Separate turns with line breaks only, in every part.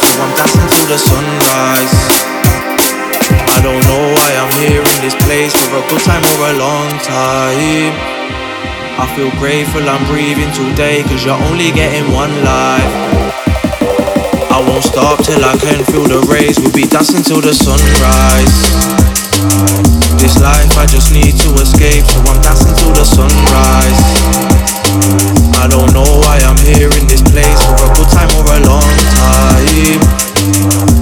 till I'm dancing till the sunrise. I
don't know why I'm here in this place for a good time or a long time. I
feel
grateful I'm breathing today, cause you're only getting one life. I won't stop till I can feel the rays, we'll be dancing till the sunrise. This life I just need to escape, so I'm dancing till the sunrise. I don't know why I'm here in this place for a good time or a long time.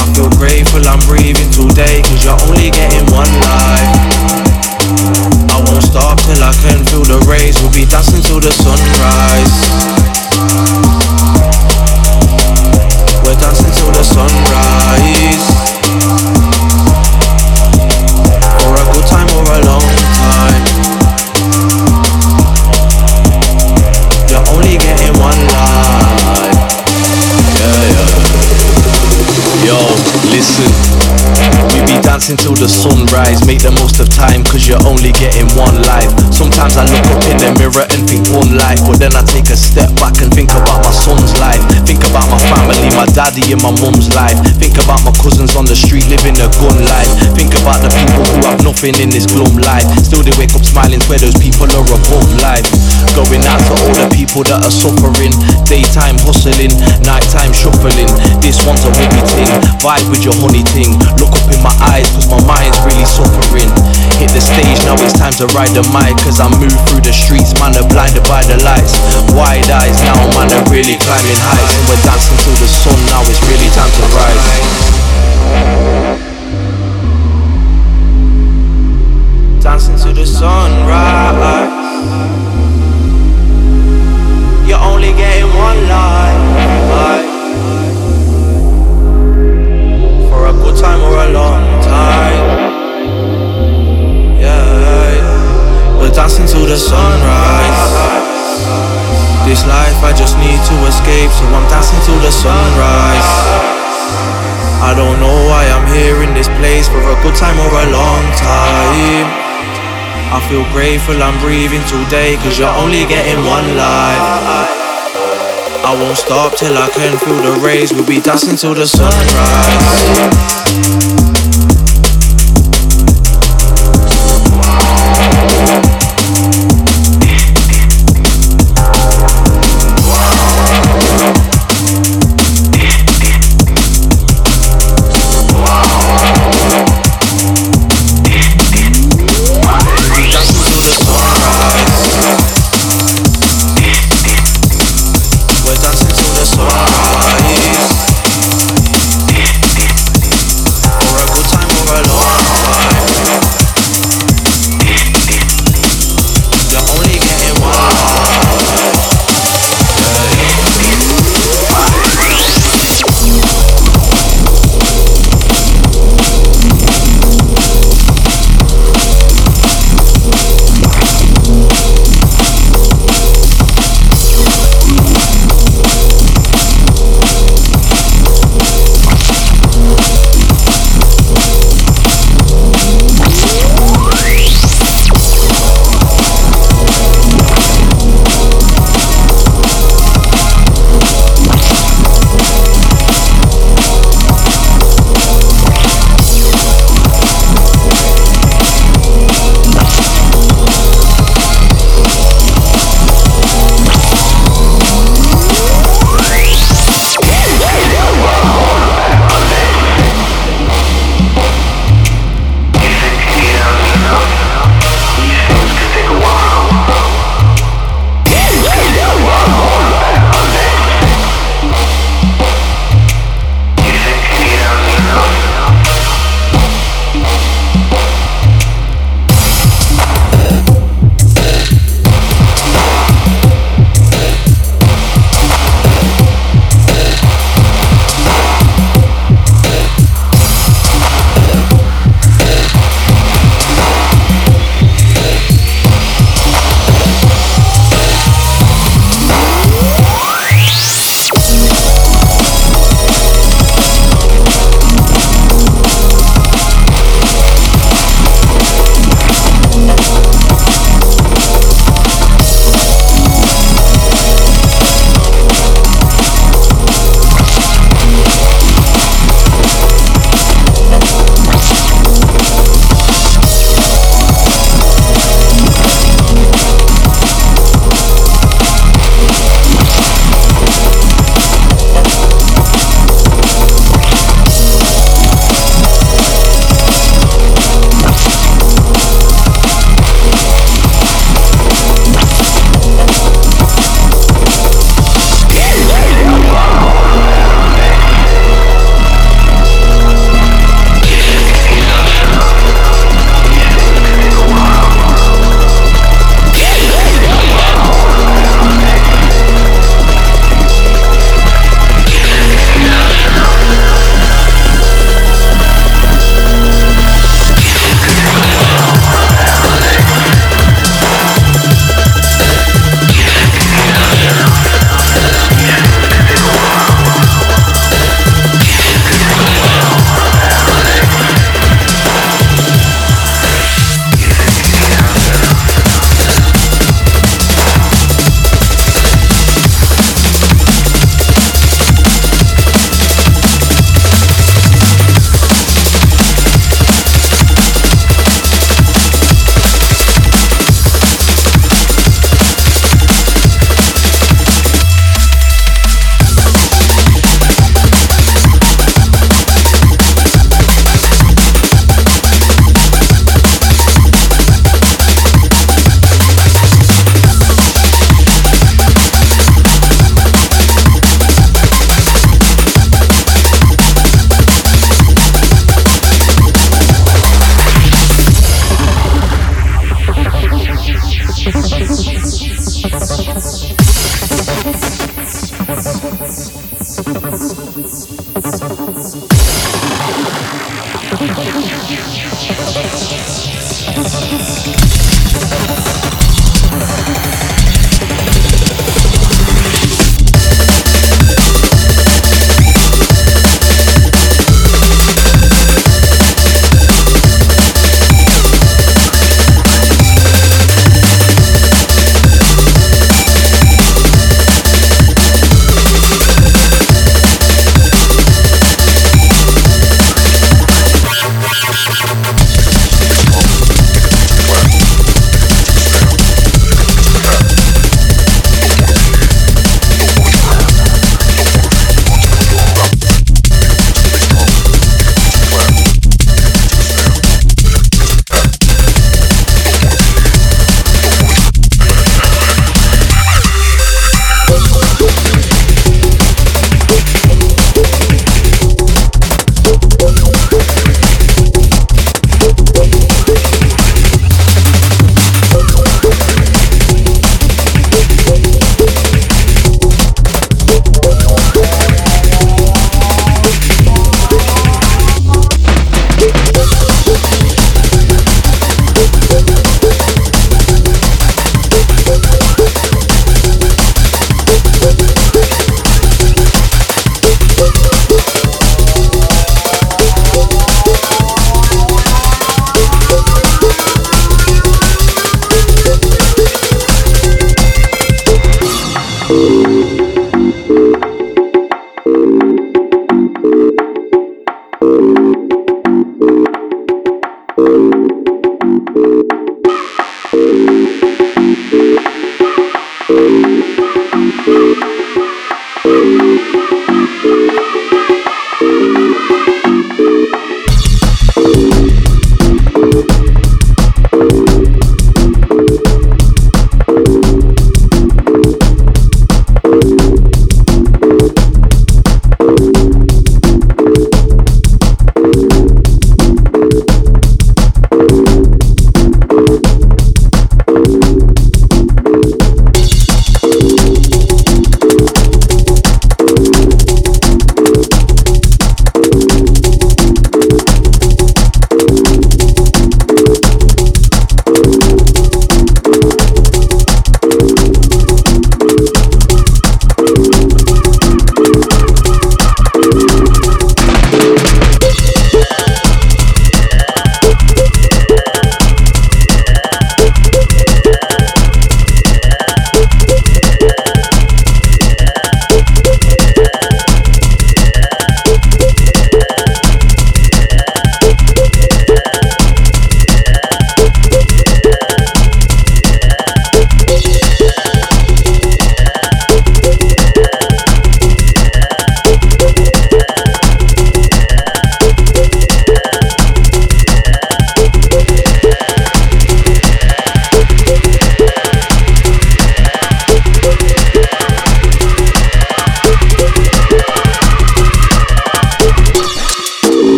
I feel grateful I'm breathing today, cause you're only getting one life. I won't stop till I can feel the rays, we'll be dancing till the sunrise. We're dancing till the sunrise.
Listen. We be dancing till the sunrise. Make the most of time, cause you're only getting one life. Sometimes I look up in the mirror and think one life. But then I take a step back and think about my son's life. Think about my family, my daddy and my mum's life. Think about my cousins on the street living a gun life. Think about the people who have nothing in this glum life. Still they wake up smiling where those people are above life. Going out to all the people that are suffering. Daytime hustling, nighttime shuffling. This one's a wiggy thing. Vibe with your honey thing. Look up in my eyes, cause my mind's really suffering. Hit the stage, now it's time to ride the mic. Cause I move through the streets, man, are blinded by the lights. Wide eyes now, man, are really climbing heights. And we're dancing till the sun, now it's really time to rise.
Dancing to the sunrise. You're only getting one life. A good time or a long time. Yeah. We're dancing to the sunrise. This life I just need to escape, so I'm dancing till the sunrise. I don't know why I'm here in this place for a good time or a long time. I feel grateful I'm breathing today, cause you're only getting one life. I won't stop till I can feel the rays, we'll be dancing till the sunrise.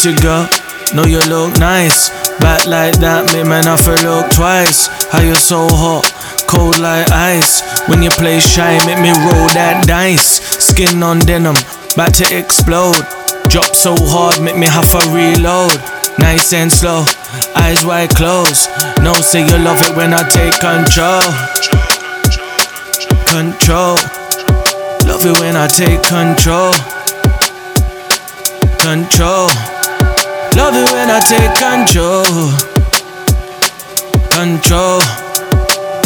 Hey, pretty girl, know you look nice. Back like that, make man have to look twice. How you so hot, cold like ice. When you play shy, make me roll that dice. Skin on denim, about to explode. Drop so hard, make me have to reload. Nice and slow, eyes wide closed. No, say you love it when I take control. Control. Love it when I take control control. Love it when I take control. Control.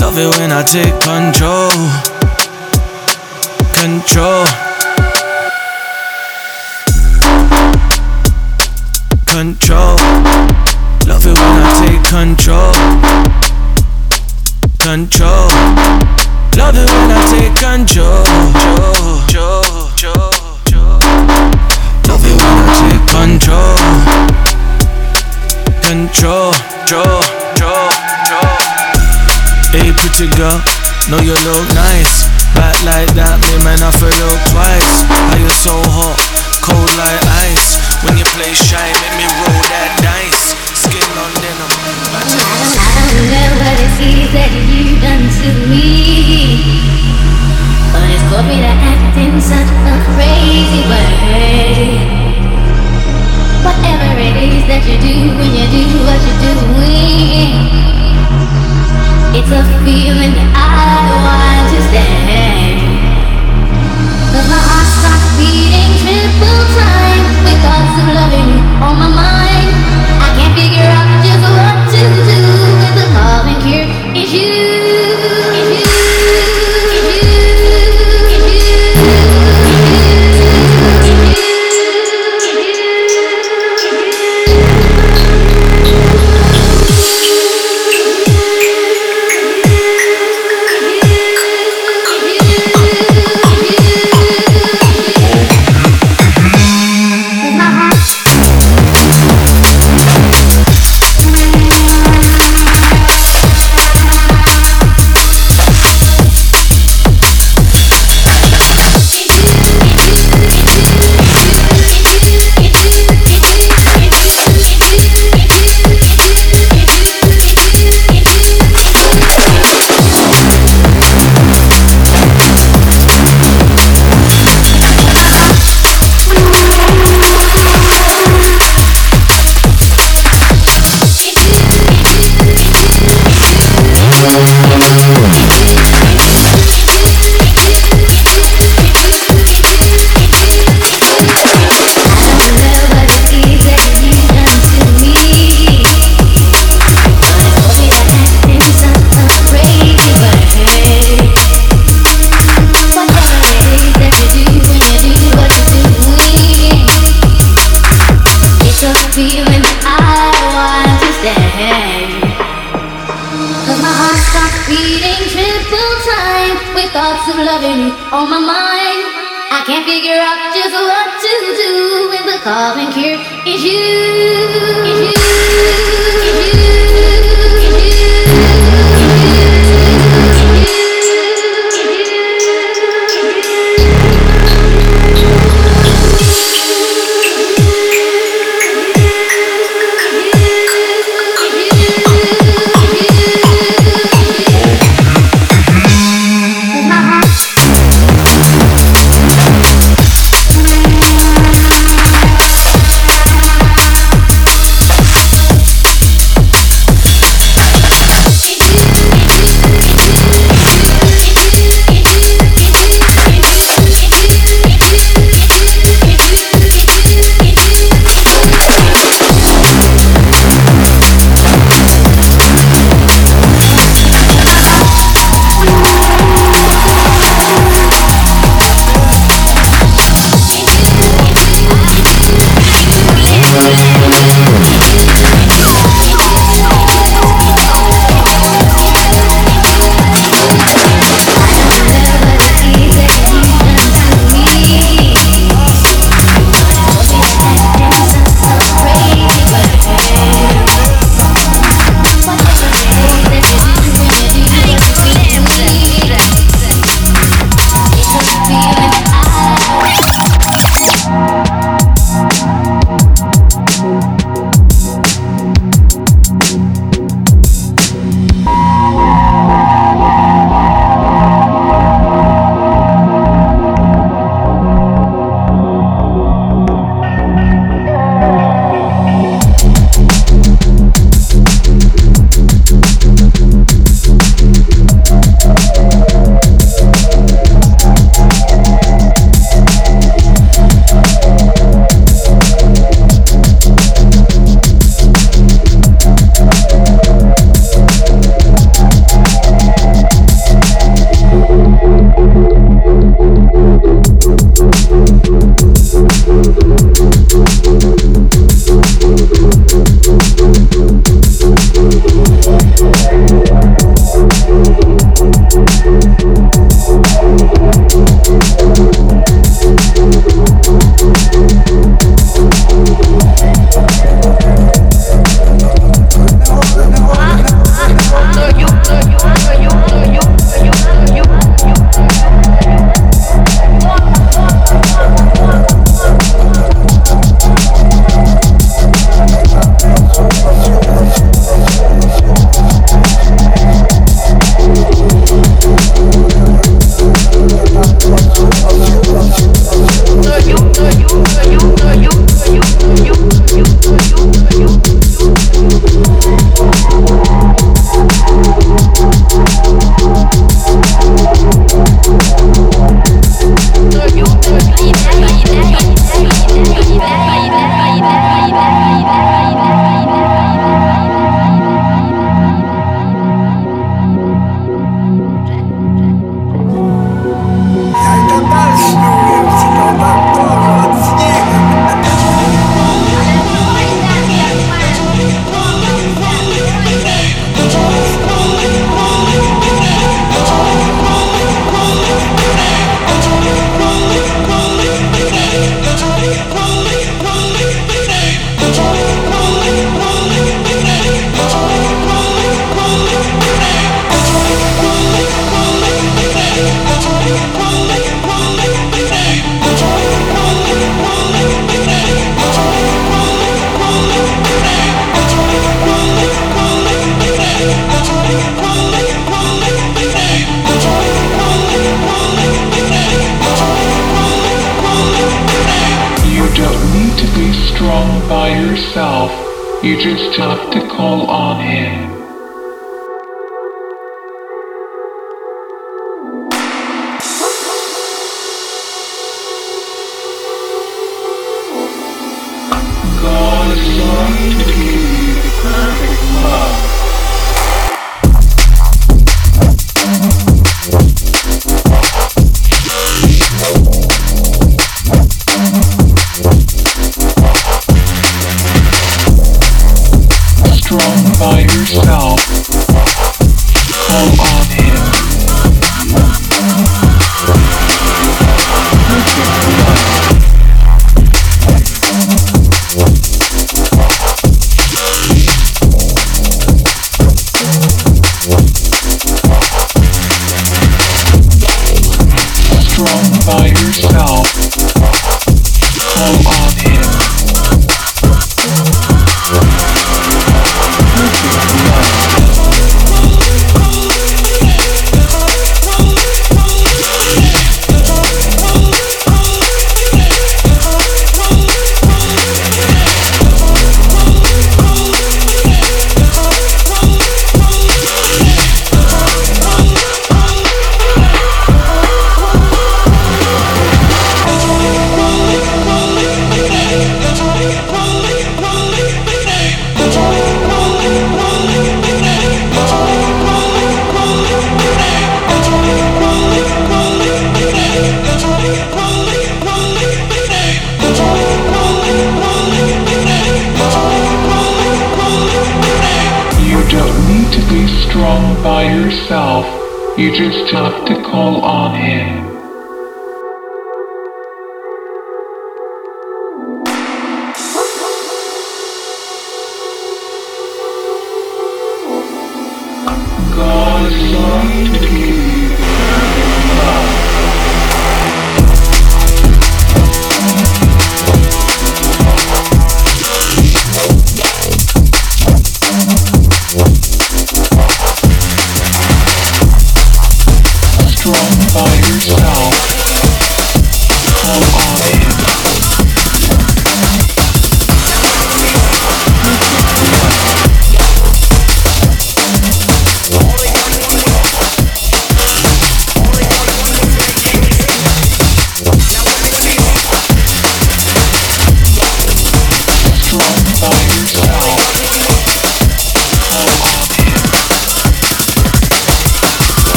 Love it when I take control. Control. Control. Love it when I take control. Control. Love it when I take control. Love it when I control. Control, control, control. Hey, pretty girl, know you look nice. Back like that, me man, I feel look twice. How you so hot, cold like ice. When you play shy, make me roll that dice. Skin on denim.
I don't know what it is that you done to me. But it's got me to act in such a crazy way. Whatever it is that you do when you do what you're doing, it's a feeling that I want to stay. Cause my heart starts beating triple time thoughts of loving you on my mind. I can't figure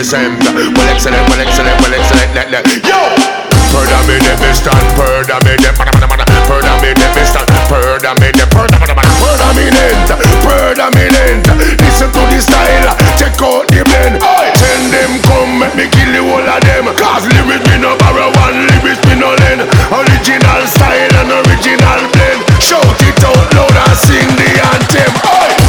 magnificent. Well excellent, well excellent, well excellent, like like. Yo! Purda me the and purda me the. Purda me the and purda me the purda mana mana. Purda me lent, purda me lent. Listen to the style, check out the blend. Send them come, make me kill the whole of them. Cause lyrics me no borrow one, lyrics me no lend. Original style and original blend. Shout it out loud and sing the anthem. Oi!